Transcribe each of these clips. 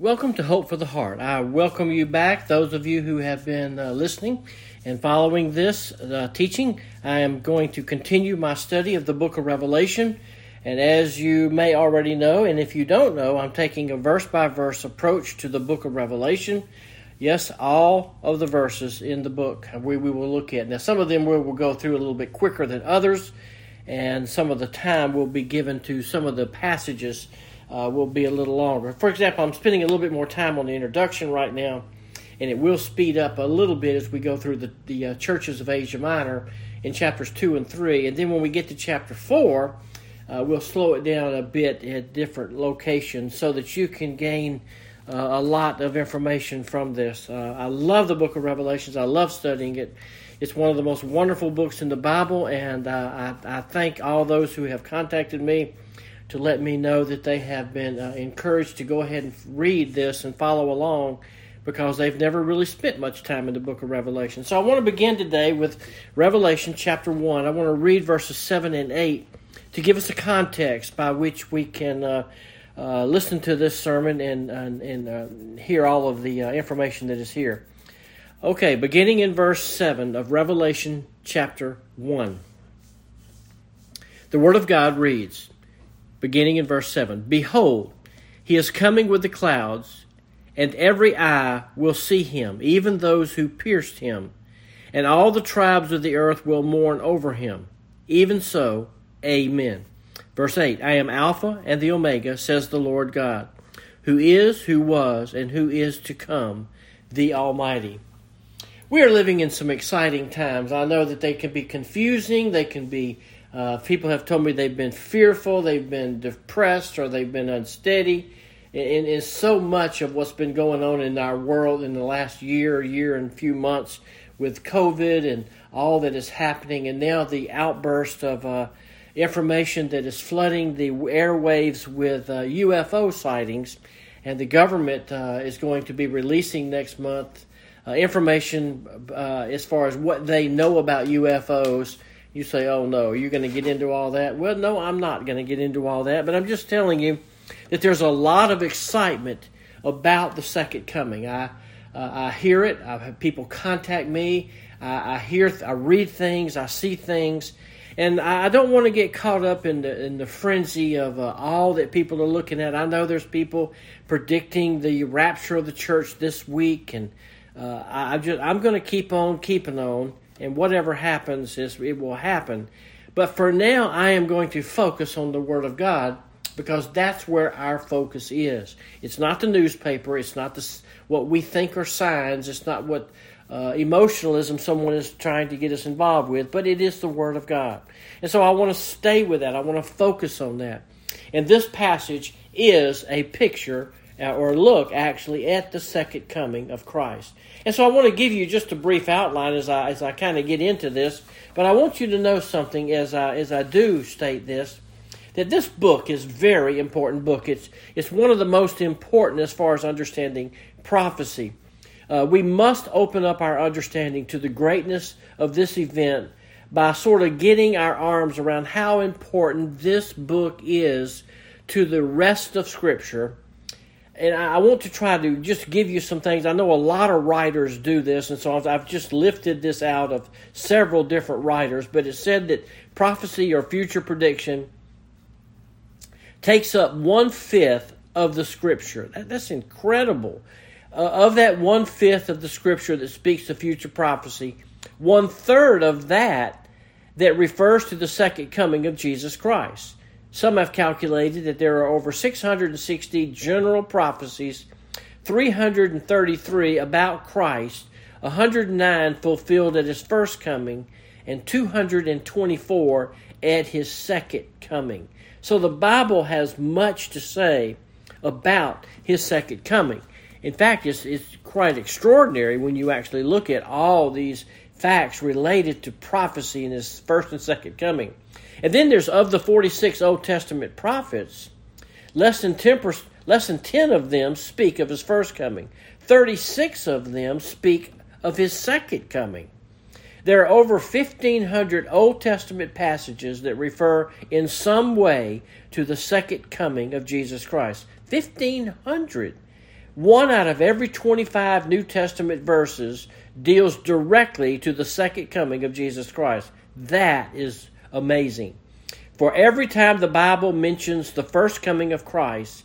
Welcome to Hope for the Heart. I welcome you back, those of you who have been uh, listening and following this uh, teaching. I am going to continue my study of the book of Revelation. And as you may already know, and if you don't know, I'm taking a verse by verse approach to the book of Revelation. Yes, all of the verses in the book we, we will look at. Now, some of them we will go through a little bit quicker than others, and some of the time will be given to some of the passages uh, will be a little longer. For example, I'm spending a little bit more time on the introduction right now, and it will speed up a little bit as we go through the, the uh, churches of Asia Minor in chapters 2 and 3. And then when we get to chapter 4, uh, we'll slow it down a bit at different locations so that you can gain uh, a lot of information from this. Uh, I love the book of Revelations, I love studying it. It's one of the most wonderful books in the Bible, and uh, I, I thank all those who have contacted me to let me know that they have been uh, encouraged to go ahead and read this and follow along because they've never really spent much time in the book of Revelation. So I want to begin today with Revelation chapter 1. I want to read verses 7 and 8 to give us a context by which we can uh, uh, listen to this sermon and, and, and uh, hear all of the uh, information that is here. Okay, beginning in verse 7 of Revelation chapter 1. The Word of God reads, beginning in verse 7 Behold, he is coming with the clouds, and every eye will see him, even those who pierced him, and all the tribes of the earth will mourn over him. Even so, Amen. Verse 8 I am Alpha and the Omega, says the Lord God, who is, who was, and who is to come, the Almighty. We are living in some exciting times. I know that they can be confusing, they can be uh, people have told me they've been fearful, they've been depressed, or they've been unsteady. And, and so much of what's been going on in our world in the last year, year and few months with COVID and all that is happening, and now the outburst of uh, information that is flooding the airwaves with uh, UFO sightings, and the government uh, is going to be releasing next month uh, information uh, as far as what they know about UFOs you say, oh no, you're going to get into all that. Well, no, I'm not going to get into all that, but I'm just telling you that there's a lot of excitement about the second coming. I, uh, I hear it. I've had people contact me. I, I hear, I read things, I see things, and I don't want to get caught up in the in the frenzy of uh, all that people are looking at. I know there's people predicting the rapture of the church this week, and uh, I just I'm going to keep on keeping on and whatever happens is it will happen. But for now, I am going to focus on the Word of God because that's where our focus is. It's not the newspaper. It's not the, what we think are signs. It's not what uh, emotionalism someone is trying to get us involved with, but it is the Word of God. And so I want to stay with that. I want to focus on that. And this passage is a picture or look actually at the second coming of Christ. And so I want to give you just a brief outline as I as I kind of get into this, but I want you to know something as I as I do state this that this book is very important book. It's it's one of the most important as far as understanding prophecy. Uh, we must open up our understanding to the greatness of this event by sort of getting our arms around how important this book is to the rest of Scripture and I want to try to just give you some things. I know a lot of writers do this, and so I've just lifted this out of several different writers. But it said that prophecy or future prediction takes up one fifth of the scripture. That, that's incredible. Uh, of that one fifth of the scripture that speaks to future prophecy, one third of that that refers to the second coming of Jesus Christ. Some have calculated that there are over 660 general prophecies, 333 about Christ, 109 fulfilled at his first coming, and 224 at his second coming. So the Bible has much to say about his second coming. In fact, it's, it's quite extraordinary when you actually look at all these facts related to prophecy in his first and second coming. And then there's of the 46 Old Testament prophets, less than 10, less than 10 of them speak of his first coming. 36 of them speak of his second coming. There are over 1,500 Old Testament passages that refer in some way to the second coming of Jesus Christ. 1,500. One out of every 25 New Testament verses deals directly to the second coming of Jesus Christ. That is amazing. For every time the Bible mentions the first coming of Christ,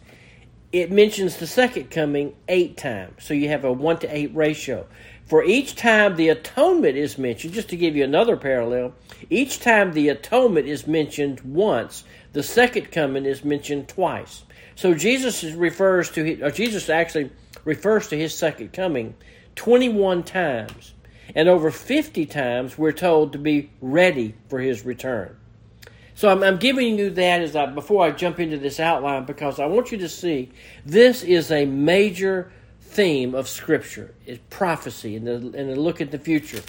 it mentions the second coming eight times. So you have a one to eight ratio. For each time the atonement is mentioned, just to give you another parallel, each time the atonement is mentioned once, the second coming is mentioned twice. So Jesus refers to, or Jesus actually refers to his second coming 21 times. And over 50 times we're told to be ready for his return. So I'm, I'm giving you that as I, before I jump into this outline because I want you to see this is a major theme of Scripture. is prophecy and, the, and a look at the future.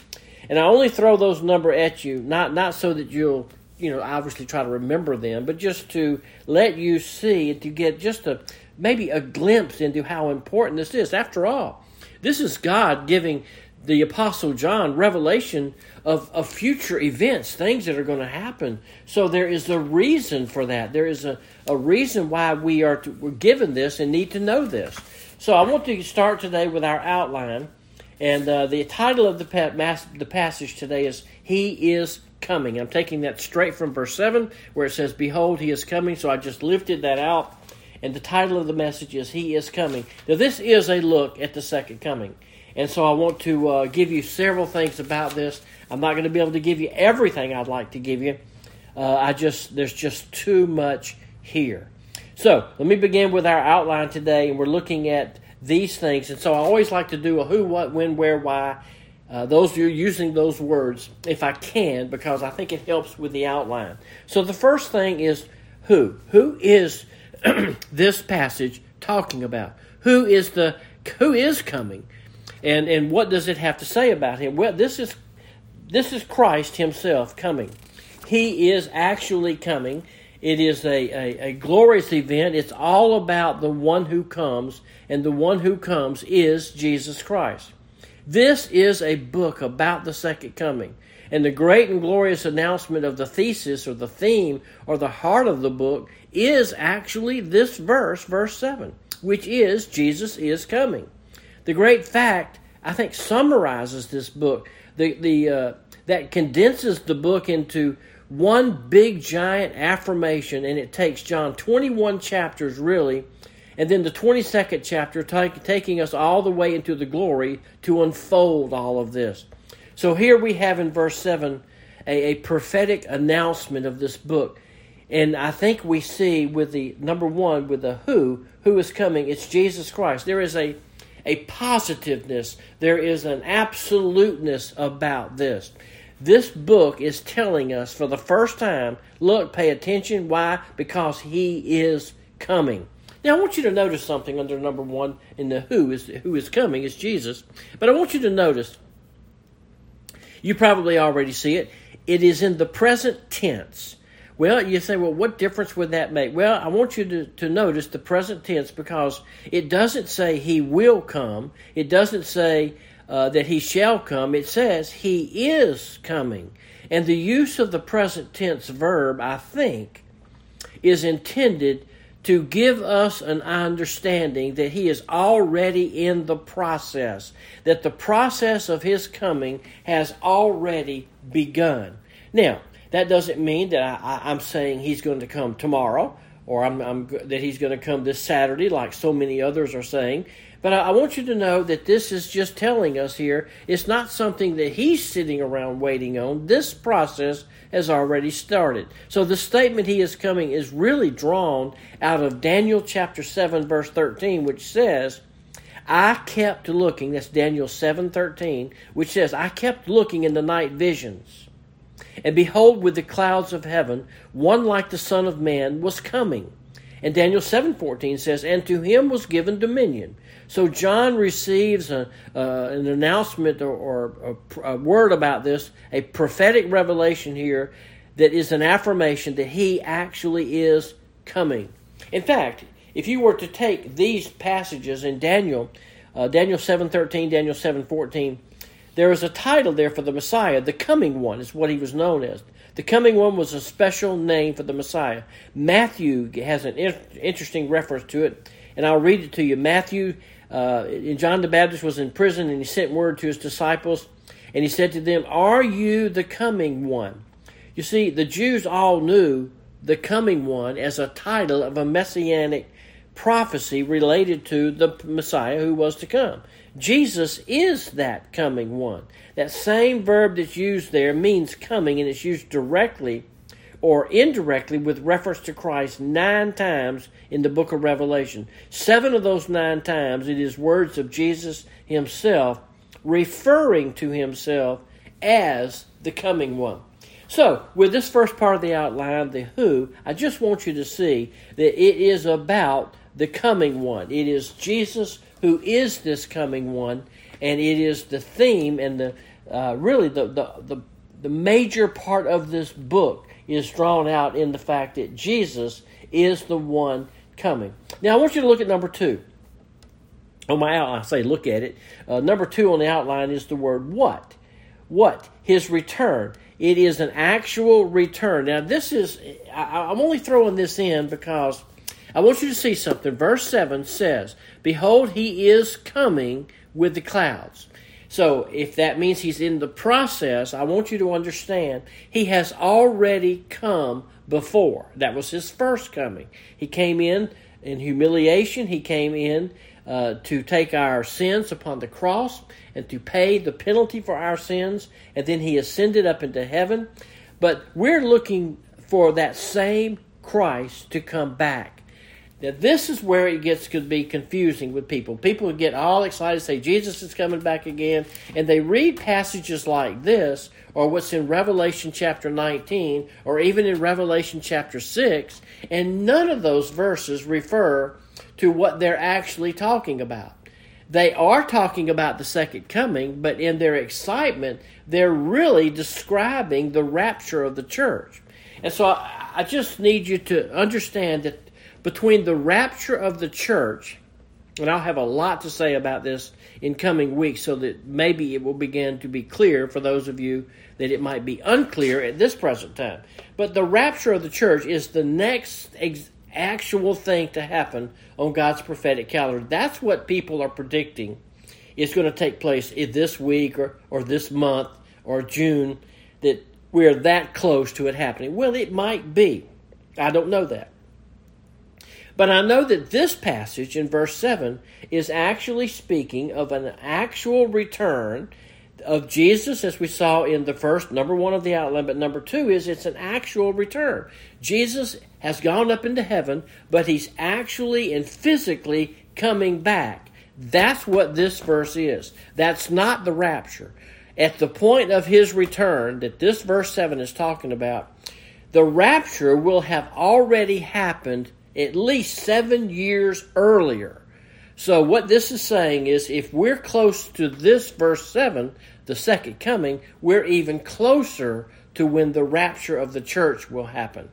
And I only throw those number at you, not not so that you'll you know obviously try to remember them, but just to let you see and to get just a maybe a glimpse into how important this is. After all, this is God giving the Apostle John revelation of, of future events, things that are going to happen. So there is a reason for that. There is a, a reason why we are to, we're given this and need to know this. So I want to start today with our outline. And uh, the title of the, pa- the passage today is He is Coming. I'm taking that straight from verse 7 where it says, Behold, He is coming. So I just lifted that out. And the title of the message is He is Coming. Now, this is a look at the second coming. And so I want to uh, give you several things about this. I'm not going to be able to give you everything I'd like to give you. Uh, I just there's just too much here. So let me begin with our outline today, and we're looking at these things. And so I always like to do a who, what, when, where, why. Uh, those of you using those words, if I can, because I think it helps with the outline. So the first thing is who. Who is this passage talking about? Who is the who is coming? And and what does it have to say about him? Well, this is this is Christ himself coming. He is actually coming. It is a, a, a, glorious event. It's all about the one who comes, and the one who comes is Jesus Christ. This is a book about the second coming. And the great and glorious announcement of the thesis or the theme or the heart of the book is actually this verse, verse 7, which is Jesus is coming. The great fact, I think, summarizes this book. The, the, uh, that condenses the book into one big giant affirmation, and it takes John 21 chapters really, and then the 22nd chapter take, taking us all the way into the glory to unfold all of this. So here we have in verse 7 a, a prophetic announcement of this book. And I think we see with the number one, with the who, who is coming, it's Jesus Christ. There is a, a positiveness, there is an absoluteness about this. This book is telling us for the first time look, pay attention. Why? Because he is coming. Now, I want you to notice something under number one in the who is who is coming is Jesus. But I want you to notice, you probably already see it, it is in the present tense. Well, you say, well, what difference would that make? Well, I want you to, to notice the present tense because it doesn't say he will come. It doesn't say uh, that he shall come, it says he is coming. And the use of the present tense verb, I think, is intended to give us an understanding that he is already in the process, that the process of his coming has already begun. Now, that doesn't mean that I, am saying he's going to come tomorrow or I'm, I'm, that he's going to come this Saturday, like so many others are saying. But I want you to know that this is just telling us here it's not something that he's sitting around waiting on. This process has already started. So the statement he is coming is really drawn out of Daniel chapter 7 verse 13 which says I kept looking that's Daniel 7:13 which says I kept looking in the night visions and behold with the clouds of heaven one like the son of man was coming and Daniel 7:14 says and to him was given dominion so John receives a, uh, an announcement or, or a, a word about this, a prophetic revelation here that is an affirmation that he actually is coming. In fact, if you were to take these passages in Daniel, uh, Daniel 7:13, Daniel 7:14, there is a title there for the Messiah. The coming one is what he was known as. The coming one was a special name for the Messiah. Matthew has an interesting reference to it And I'll read it to you. Matthew, uh, John the Baptist was in prison and he sent word to his disciples and he said to them, Are you the coming one? You see, the Jews all knew the coming one as a title of a messianic prophecy related to the Messiah who was to come. Jesus is that coming one. That same verb that's used there means coming, and it's used directly or indirectly with reference to Christ nine times in the book of Revelation. Seven of those nine times it is words of Jesus himself referring to himself as the coming one. So, with this first part of the outline, the who, I just want you to see that it is about the coming one. It is Jesus who is this coming one, and it is the theme and the uh, really the, the, the, the major part of this book is drawn out in the fact that Jesus is the one coming. Now, I want you to look at number two. On my outline, I say look at it. Uh, number two on the outline is the word what. What? His return. It is an actual return. Now, this is, I, I'm only throwing this in because I want you to see something. Verse 7 says, Behold, he is coming with the clouds. So, if that means he's in the process, I want you to understand he has already come before. That was his first coming. He came in in humiliation, he came in uh, to take our sins upon the cross and to pay the penalty for our sins, and then he ascended up into heaven. But we're looking for that same Christ to come back. Now, this is where it gets to be confusing with people. People get all excited, say Jesus is coming back again, and they read passages like this, or what's in Revelation chapter 19, or even in Revelation chapter 6, and none of those verses refer to what they're actually talking about. They are talking about the second coming, but in their excitement, they're really describing the rapture of the church. And so I, I just need you to understand that between the rapture of the church, and I'll have a lot to say about this in coming weeks so that maybe it will begin to be clear for those of you that it might be unclear at this present time. But the rapture of the church is the next ex- actual thing to happen on God's prophetic calendar. That's what people are predicting is going to take place this week or, or this month or June, that we're that close to it happening. Well, it might be. I don't know that. But I know that this passage in verse 7 is actually speaking of an actual return of Jesus, as we saw in the first, number one of the outline, but number two is it's an actual return. Jesus has gone up into heaven, but he's actually and physically coming back. That's what this verse is. That's not the rapture. At the point of his return that this verse 7 is talking about, the rapture will have already happened at least seven years earlier. So, what this is saying is if we're close to this verse 7, the second coming, we're even closer to when the rapture of the church will happen.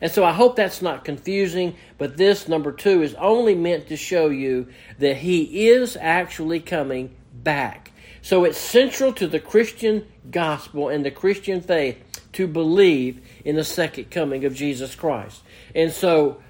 And so I hope that's not confusing, but this number two is only meant to show you that he is actually coming back. So it's central to the Christian gospel and the Christian faith to believe in the second coming of Jesus Christ. And so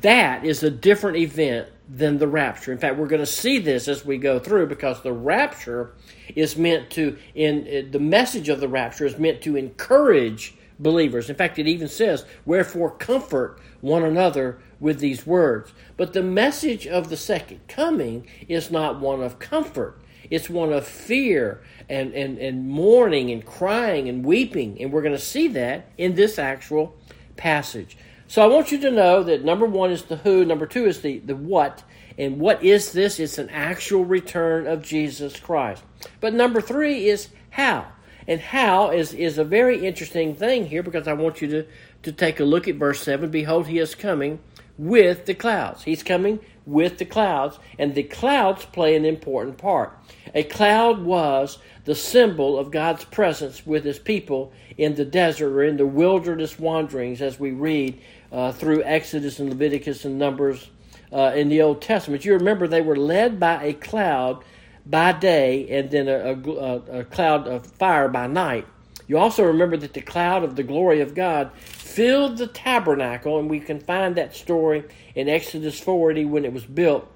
that is a different event than the rapture. In fact, we're going to see this as we go through because the rapture is meant to in uh, the message of the rapture is meant to encourage believers. In fact, it even says, "Wherefore comfort one another with these words." But the message of the second coming is not one of comfort. It's one of fear and, and, and mourning and crying and weeping. And we're going to see that in this actual passage. So I want you to know that number one is the who, number two is the, the what. And what is this? It's an actual return of Jesus Christ. But number three is how. And how is, is a very interesting thing here because I want you to, to take a look at verse 7. Behold, he is coming with the clouds. He's coming with the clouds, and the clouds play an important part. A cloud was the symbol of God's presence with his people in the desert or in the wilderness wanderings, as we read uh, through Exodus and Leviticus and Numbers uh, in the Old Testament. You remember they were led by a cloud by day and then a, a, a cloud of fire by night. You also remember that the cloud of the glory of God filled the tabernacle, and we can find that story in Exodus 40 when it was built.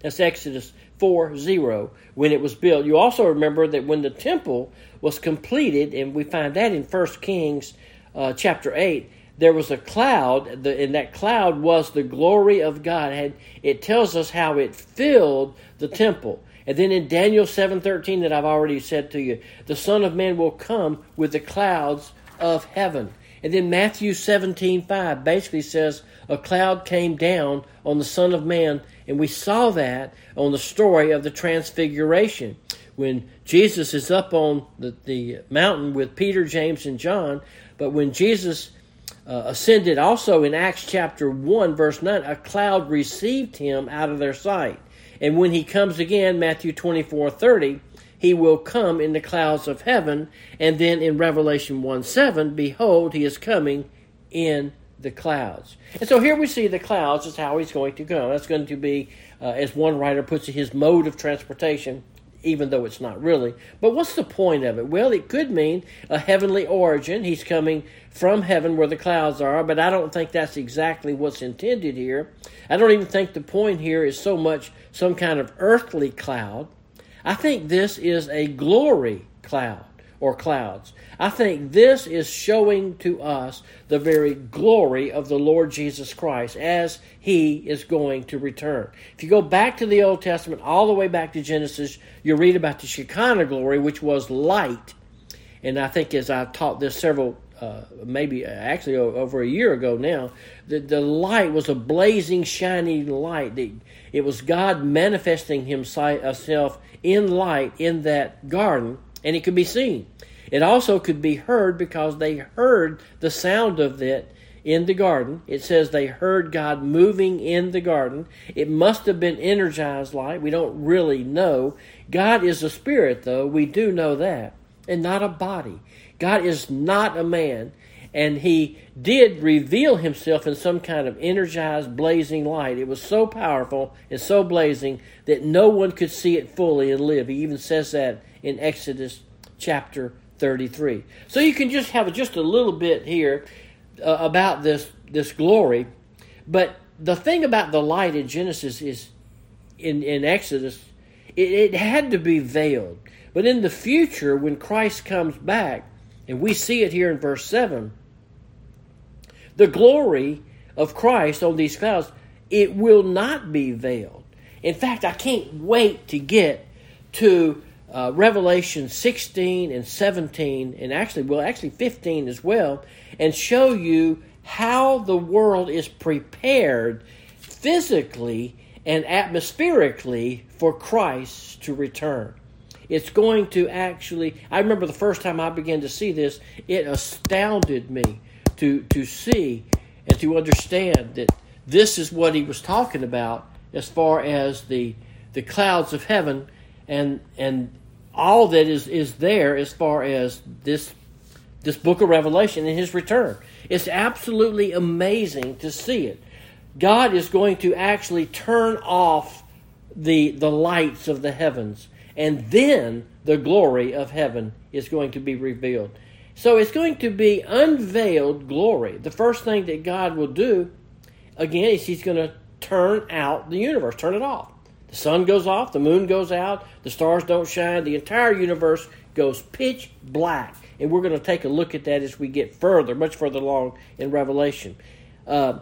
That's Exodus 4 0 when it was built. You also remember that when the temple was completed, and we find that in 1 Kings uh, chapter 8, there was a cloud, and that cloud was the glory of God. And It tells us how it filled the temple. And then in Daniel 7:13 that I've already said to you, the Son of Man will come with the clouds of heaven. And then Matthew 17:5 basically says a cloud came down on the Son of Man, and we saw that on the story of the transfiguration. When Jesus is up on the, the mountain with Peter, James, and John, but when Jesus uh, ascended also in Acts chapter 1, verse 9, a cloud received him out of their sight. And when he comes again, Matthew 24 30, he will come in the clouds of heaven. And then in Revelation 1 7, behold, he is coming in the clouds. And so here we see the clouds is how he's going to come. That's going to be, uh, as one writer puts it, his mode of transportation even though it's not really. But what's the point of it? Well, it could mean a heavenly origin. He's coming from heaven where the clouds are, but I don't think that's exactly what's intended here. I don't even think the point here is so much some kind of earthly cloud. I think this is a glory cloud or clouds. I think this is showing to us the very glory of the Lord Jesus Christ as he is going to return. If you go back to the Old Testament, all the way back to Genesis, you read about the Shekinah glory, which was light. And I think as I taught this several, uh, maybe uh, actually over a year ago now, the, the light was a blazing, shining light. it was God manifesting himself in light in that garden and it could be seen. It also could be heard because they heard the sound of it in the garden. It says they heard God moving in the garden. It must have been energized light. We don't really know. God is a spirit, though. We do know that. And not a body. God is not a man. And he did reveal himself in some kind of energized, blazing light. It was so powerful and so blazing that no one could see it fully and live. He even says that in Exodus chapter 33. So you can just have just a little bit here uh, about this this glory, but the thing about the light in Genesis is in in Exodus it, it had to be veiled. But in the future when Christ comes back, and we see it here in verse 7, the glory of Christ on these clouds, it will not be veiled. In fact, I can't wait to get to uh, Revelation 16 and 17, and actually, well, actually 15 as well, and show you how the world is prepared physically and atmospherically for Christ to return. It's going to actually, I remember the first time I began to see this, it astounded me to, to see and to understand that this is what he was talking about as far as the, the clouds of heaven and and all that is is there as far as this this book of Revelation and his return. It's absolutely amazing to see it. God is going to actually turn off the the lights of the heavens and then the glory of heaven is going to be revealed. So it's going to be unveiled glory. The first thing that God will do again is he's going to turn out the universe, turn it off. The sun goes off, the moon goes out, the stars don't shine, the entire universe goes pitch black. And we're going to take a look at that as we get further, much further along in Revelation. Uh,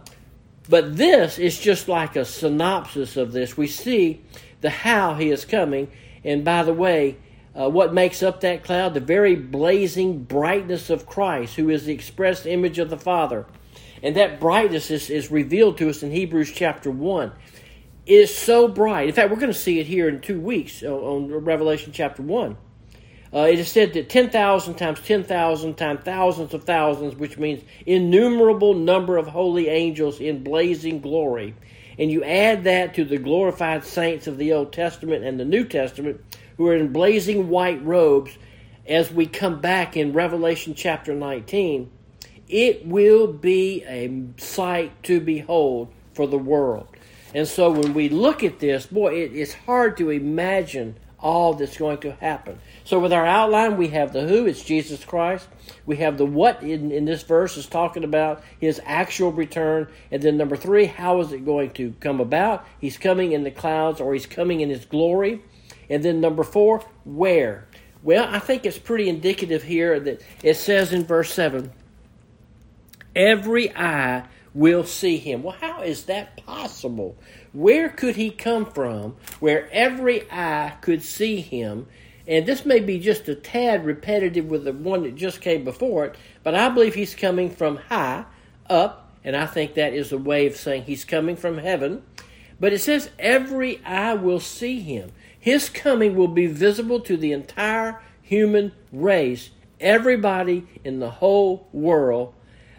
but this is just like a synopsis of this. We see the how he is coming. And by the way, uh, what makes up that cloud? The very blazing brightness of Christ, who is the express image of the Father. And that brightness is, is revealed to us in Hebrews chapter 1 is so bright. In fact, we're going to see it here in two weeks on Revelation chapter 1. Uh, it is said that 10,000 times 10,000 times thousands of thousands, which means innumerable number of holy angels in blazing glory. And you add that to the glorified saints of the Old Testament and the New Testament who are in blazing white robes as we come back in Revelation chapter 19. It will be a sight to behold for the world. And so when we look at this, boy, it, it's hard to imagine all that's going to happen. So, with our outline, we have the who, it's Jesus Christ. We have the what in, in this verse is talking about his actual return. And then, number three, how is it going to come about? He's coming in the clouds or he's coming in his glory. And then, number four, where? Well, I think it's pretty indicative here that it says in verse 7 every eye will see him. Well, how is that possible? Where could he come from where every eye could see him? And this may be just a tad repetitive with the one that just came before it, but I believe he's coming from high up, and I think that is a way of saying he's coming from heaven. But it says every eye will see him. His coming will be visible to the entire human race, everybody in the whole world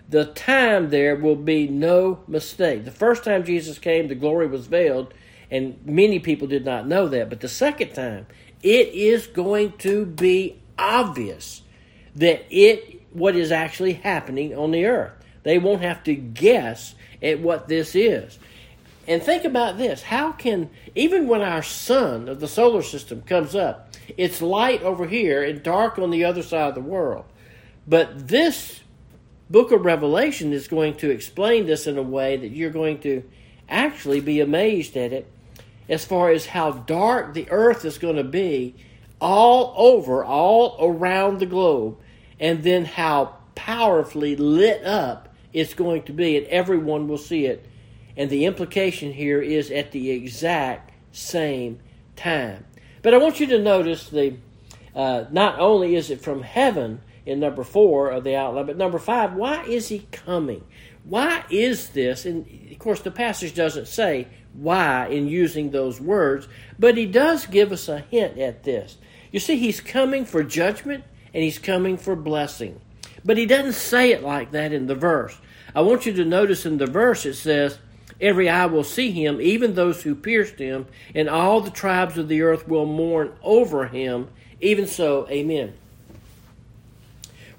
the time there will be no mistake. The first time Jesus came, the glory was veiled, and many people did not know that. But the second time, it is going to be obvious that it what is actually happening on the earth. They won't have to guess at what this is. And think about this. How can even when our sun of the solar system comes up, it's light over here and dark on the other side of the world. But this book of Revelation is going to explain this in a way that you're going to actually be amazed at it as far as how dark the earth is going to be all over, all around the globe, and then how powerfully lit up it's going to be, and everyone will see it. And the implication here is at the exact same time. But I want you to notice the uh, not only is it from heaven, in number four of the outline. But number five, why is he coming? Why is this? And of course, the passage doesn't say why in using those words, but he does give us a hint at this. You see, he's coming for judgment and he's coming for blessing. But he doesn't say it like that in the verse. I want you to notice in the verse it says, Every eye will see him, even those who pierced him, and all the tribes of the earth will mourn over him. Even so, amen.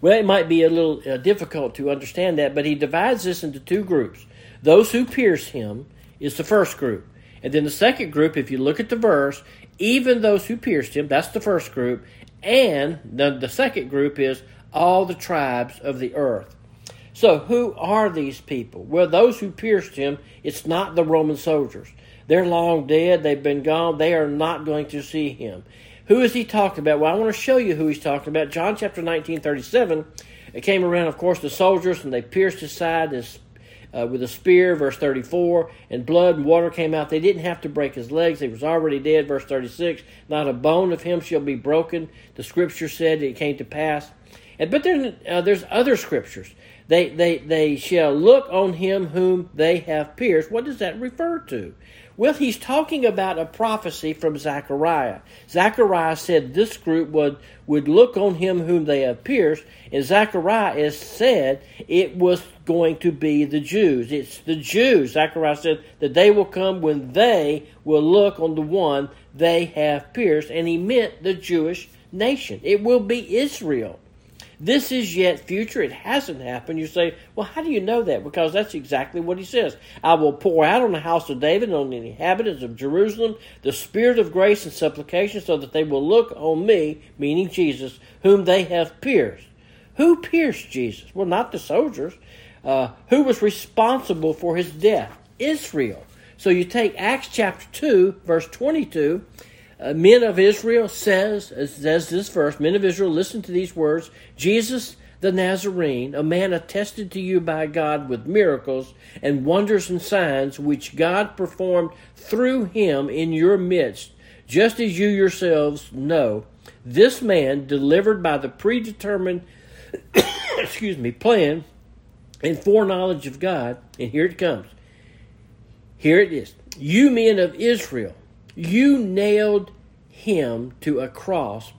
Well, it might be a little uh, difficult to understand that, but he divides this into two groups. Those who pierce him is the first group. And then the second group, if you look at the verse, even those who pierced him, that's the first group. And the, the second group is all the tribes of the earth. So, who are these people? Well, those who pierced him, it's not the Roman soldiers. They're long dead, they've been gone, they are not going to see him. Who is he talking about? Well, I want to show you who he's talking about. John chapter 19, 37. It came around, of course, the soldiers, and they pierced his side uh, with a spear, verse 34, and blood and water came out. They didn't have to break his legs. He was already dead, verse 36. Not a bone of him shall be broken. The scripture said it came to pass. And, but then uh, there's other scriptures. They, they, they shall look on him whom they have pierced. What does that refer to? Well, he's talking about a prophecy from Zechariah. Zechariah said this group would, would look on him whom they have pierced, and Zechariah said it was going to be the Jews. It's the Jews. Zechariah said that they will come when they will look on the one they have pierced, and he meant the Jewish nation. It will be Israel. This is yet future. It hasn't happened. You say, well, how do you know that? Because that's exactly what he says. I will pour out on the house of David and on the inhabitants of Jerusalem the spirit of grace and supplication so that they will look on me, meaning Jesus, whom they have pierced. Who pierced Jesus? Well, not the soldiers. Uh, who was responsible for his death? Israel. So you take Acts chapter 2, verse 22, uh, men of Israel says, says this verse, men of Israel, listen to these words Jesus the Nazarene, a man attested to you by God with miracles and wonders and signs which God performed through him in your midst, just as you yourselves know. This man, delivered by the predetermined, excuse me, plan and foreknowledge of God, and here it comes. Here it is. You men of Israel, you nailed him to a cross.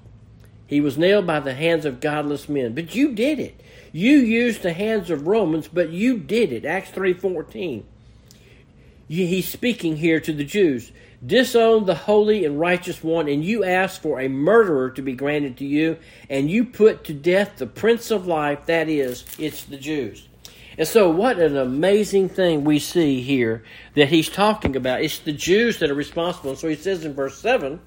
He was nailed by the hands of godless men, but you did it. You used the hands of Romans, but you did it. Acts 3:14. He's speaking here to the Jews. Disown the holy and righteous one, and you ask for a murderer to be granted to you, and you put to death the prince of life, that is, it's the Jews. And so, what an amazing thing we see here that he's talking about. It's the Jews that are responsible. So he says in verse 7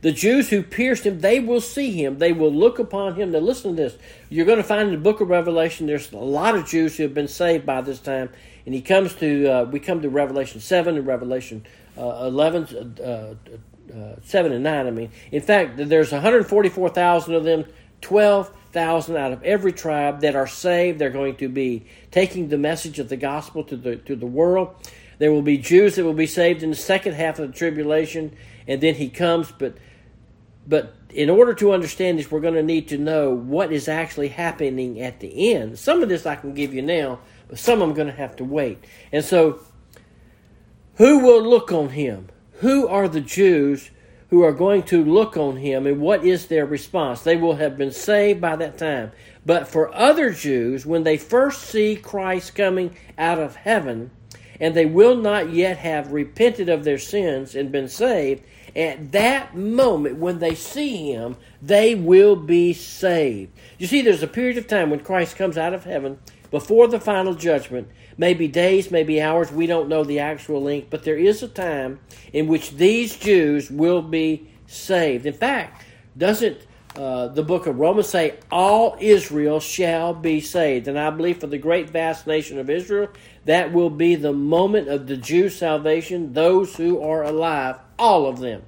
The Jews who pierced him, they will see him. They will look upon him. Now, listen to this. You're going to find in the book of Revelation, there's a lot of Jews who have been saved by this time. And he comes to, uh, we come to Revelation 7 and Revelation uh, 11, uh, uh 7 and 9. I mean, in fact, there's 144,000 of them, 12,000 out of every tribe that are saved. They're going to be taking the message of the gospel to the, to the world. There will be Jews that will be saved in the second half of the tribulation, and then he comes. But, but in order to understand this, we're going to need to know what is actually happening at the end. Some of this I can give you now, but some I'm going to have to wait. And so, who will look on him? Who are the Jews who are going to look on him, and what is their response? They will have been saved by that time. But for other Jews, when they first see Christ coming out of heaven, and they will not yet have repented of their sins and been saved, at that moment when they see him, they will be saved. You see, there's a period of time when Christ comes out of heaven before the final judgment. Maybe days, maybe hours, we don't know the actual length, but there is a time in which these Jews will be saved. In fact, doesn't uh, the book of Romans say, All Israel shall be saved. And I believe for the great vast nation of Israel, that will be the moment of the Jews' salvation, those who are alive, all of them.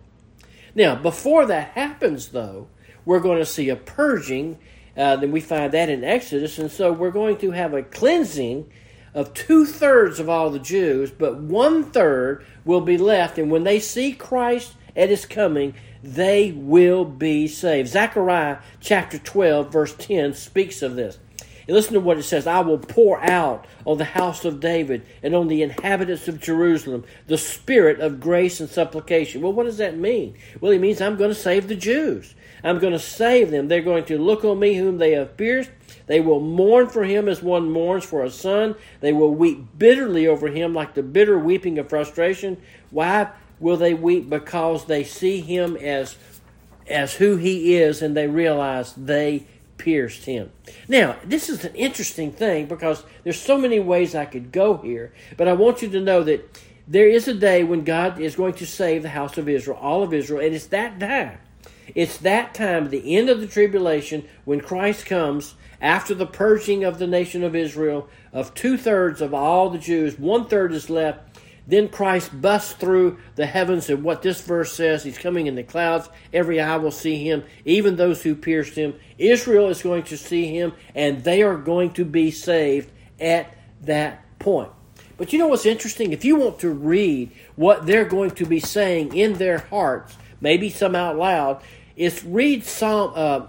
Now, before that happens, though, we're going to see a purging. Uh, then we find that in Exodus. And so we're going to have a cleansing of two thirds of all the Jews, but one third will be left. And when they see Christ at his coming, they will be saved. Zechariah chapter 12, verse 10 speaks of this. And listen to what it says I will pour out on the house of David and on the inhabitants of Jerusalem the spirit of grace and supplication. Well, what does that mean? Well, it means I'm going to save the Jews. I'm going to save them. They're going to look on me whom they have pierced. They will mourn for him as one mourns for a son. They will weep bitterly over him like the bitter weeping of frustration. Why? will they weep because they see him as as who he is and they realize they pierced him. Now, this is an interesting thing because there's so many ways I could go here, but I want you to know that there is a day when God is going to save the house of Israel, all of Israel, and it's that time. It's that time, the end of the tribulation, when Christ comes after the purging of the nation of Israel of two thirds of all the Jews, one third is left, then Christ busts through the heavens, and what this verse says, he's coming in the clouds. Every eye will see him, even those who pierced him. Israel is going to see him, and they are going to be saved at that point. But you know what's interesting? If you want to read what they're going to be saying in their hearts, maybe some out loud, is read Psalm uh,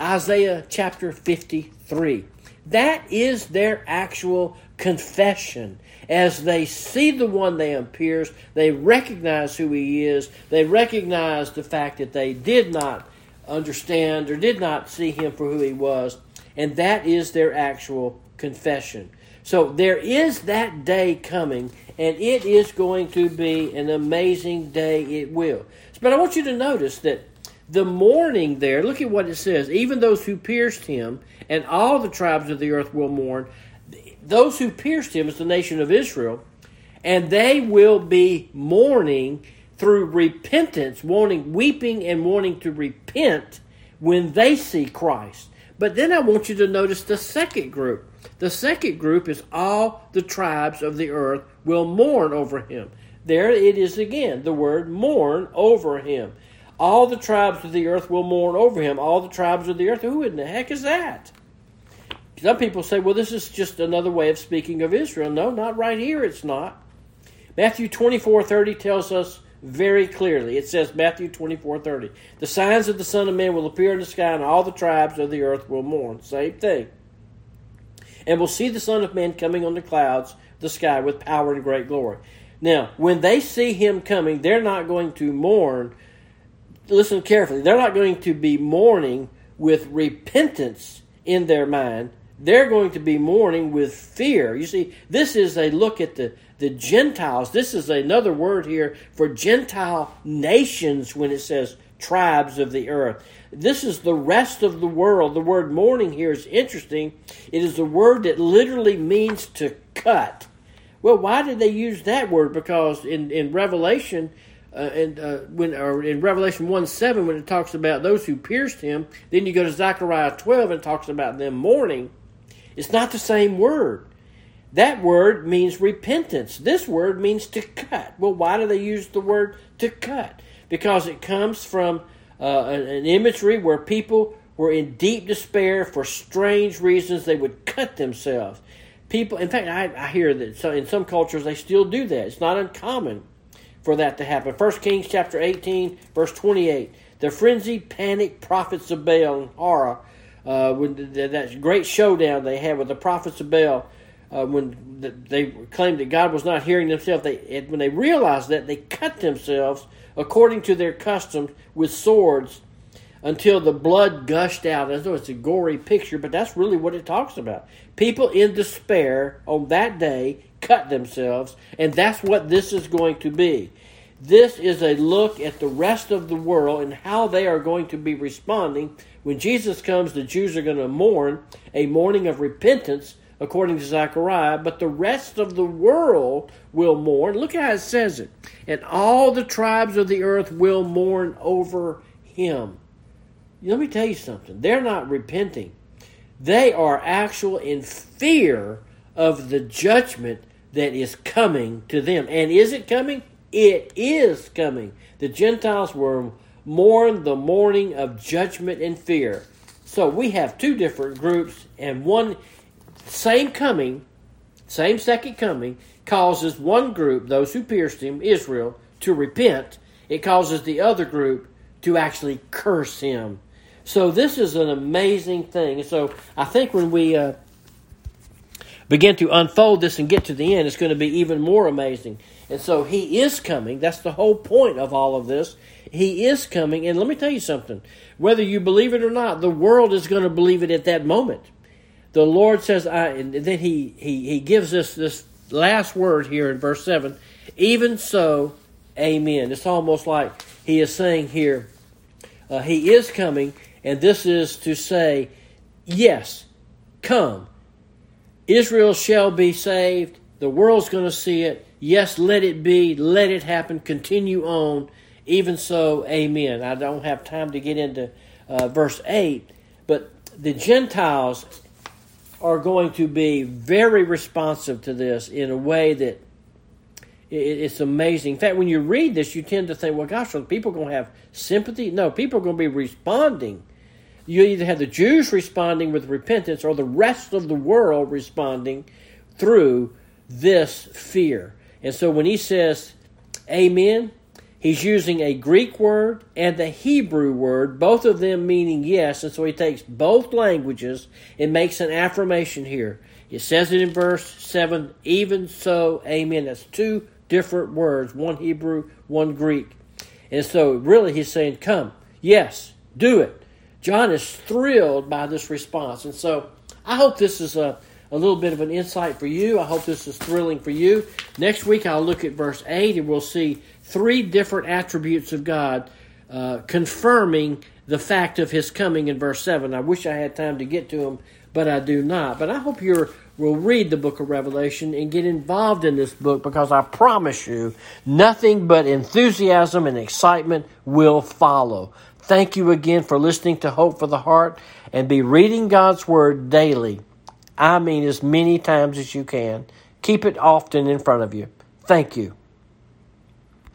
Isaiah chapter 53. That is their actual confession as they see the one they pierced, they recognize who he is. They recognize the fact that they did not understand or did not see him for who he was. And that is their actual confession. So there is that day coming, and it is going to be an amazing day. It will. But I want you to notice that the mourning there, look at what it says. Even those who pierced him, and all the tribes of the earth will mourn those who pierced him is the nation of Israel, and they will be mourning through repentance, wanting, weeping and wanting to repent when they see Christ. But then I want you to notice the second group. The second group is all the tribes of the earth will mourn over him. There it is again, the word mourn over him. All the tribes of the earth will mourn over him. All the tribes of the earth. Who in the heck is that? Some people say, well, this is just another way of speaking of Israel. No, not right here, it's not. Matthew 24 30 tells us very clearly. It says, Matthew 24 30, the signs of the Son of Man will appear in the sky, and all the tribes of the earth will mourn. Same thing. And will see the Son of Man coming on the clouds, the sky, with power and great glory. Now, when they see him coming, they're not going to mourn. Listen carefully. They're not going to be mourning with repentance in their mind they're going to be mourning with fear. You see, this is a look at the, the Gentiles. This is another word here for Gentile nations when it says tribes of the earth. This is the rest of the world. The word mourning here is interesting. It is a word that literally means to cut. Well, why did they use that word? Because in, in Revelation, uh, and uh, when or in Revelation one seven when it talks about those who pierced him, then you go to Zechariah twelve and it talks about them mourning. It's not the same word. That word means repentance. This word means to cut. Well, why do they use the word to cut? Because it comes from uh, an, imagery where people were in deep despair for strange reasons. They would cut themselves. People, in fact, I, I hear that in some cultures they still do that. It's not uncommon for that to happen. 1 Kings chapter 18, verse 28. The frenzied, panic prophets of Baal and Horror, uh, when that great showdown they had with the prophets of Baal, uh, when they claimed that God was not hearing themselves, they when they realized that they cut themselves according to their custom with swords until the blood gushed out. I know it's a gory picture, but that's really what it talks about. People in despair on that day cut themselves, and that's what this is going to be. This is a look at the rest of the world and how they are going to be responding. When Jesus comes, the Jews are going to mourn a mourning of repentance, according to Zechariah, but the rest of the world will mourn. Look at how it says it. And all the tribes of the earth will mourn over him. Let me tell you something. They're not repenting. They are actual in fear of the judgment that is coming to them. And is it coming? It is coming. The Gentiles were mourn the mourning of judgment and fear. So we have two different groups, and one same coming, same second coming, causes one group, those who pierced him, Israel, to repent. It causes the other group to actually curse him. So this is an amazing thing. So I think when we uh, begin to unfold this and get to the end, it's going to be even more amazing. And so he is coming. That's the whole point of all of this. He is coming. And let me tell you something. Whether you believe it or not, the world is going to believe it at that moment. The Lord says, I, and then he, he, he gives us this last word here in verse 7 even so, amen. It's almost like he is saying here, uh, he is coming, and this is to say, yes, come. Israel shall be saved. The world's going to see it. Yes, let it be. Let it happen. Continue on. Even so, amen. I don't have time to get into uh, verse 8, but the Gentiles are going to be very responsive to this in a way that it's amazing. In fact, when you read this, you tend to think, well, gosh, are people going to have sympathy? No, people are going to be responding you either have the Jews responding with repentance or the rest of the world responding through this fear. And so when he says amen, he's using a Greek word and the Hebrew word, both of them meaning yes. And so he takes both languages and makes an affirmation here. It says it in verse 7 even so, amen. That's two different words, one Hebrew, one Greek. And so really he's saying, come, yes, do it. John is thrilled by this response. And so I hope this is a, a little bit of an insight for you. I hope this is thrilling for you. Next week, I'll look at verse 8 and we'll see three different attributes of God uh, confirming the fact of his coming in verse 7. I wish I had time to get to them, but I do not. But I hope you will read the book of Revelation and get involved in this book because I promise you, nothing but enthusiasm and excitement will follow. Thank you again for listening to Hope for the Heart and be reading God's Word daily. I mean, as many times as you can. Keep it often in front of you. Thank you.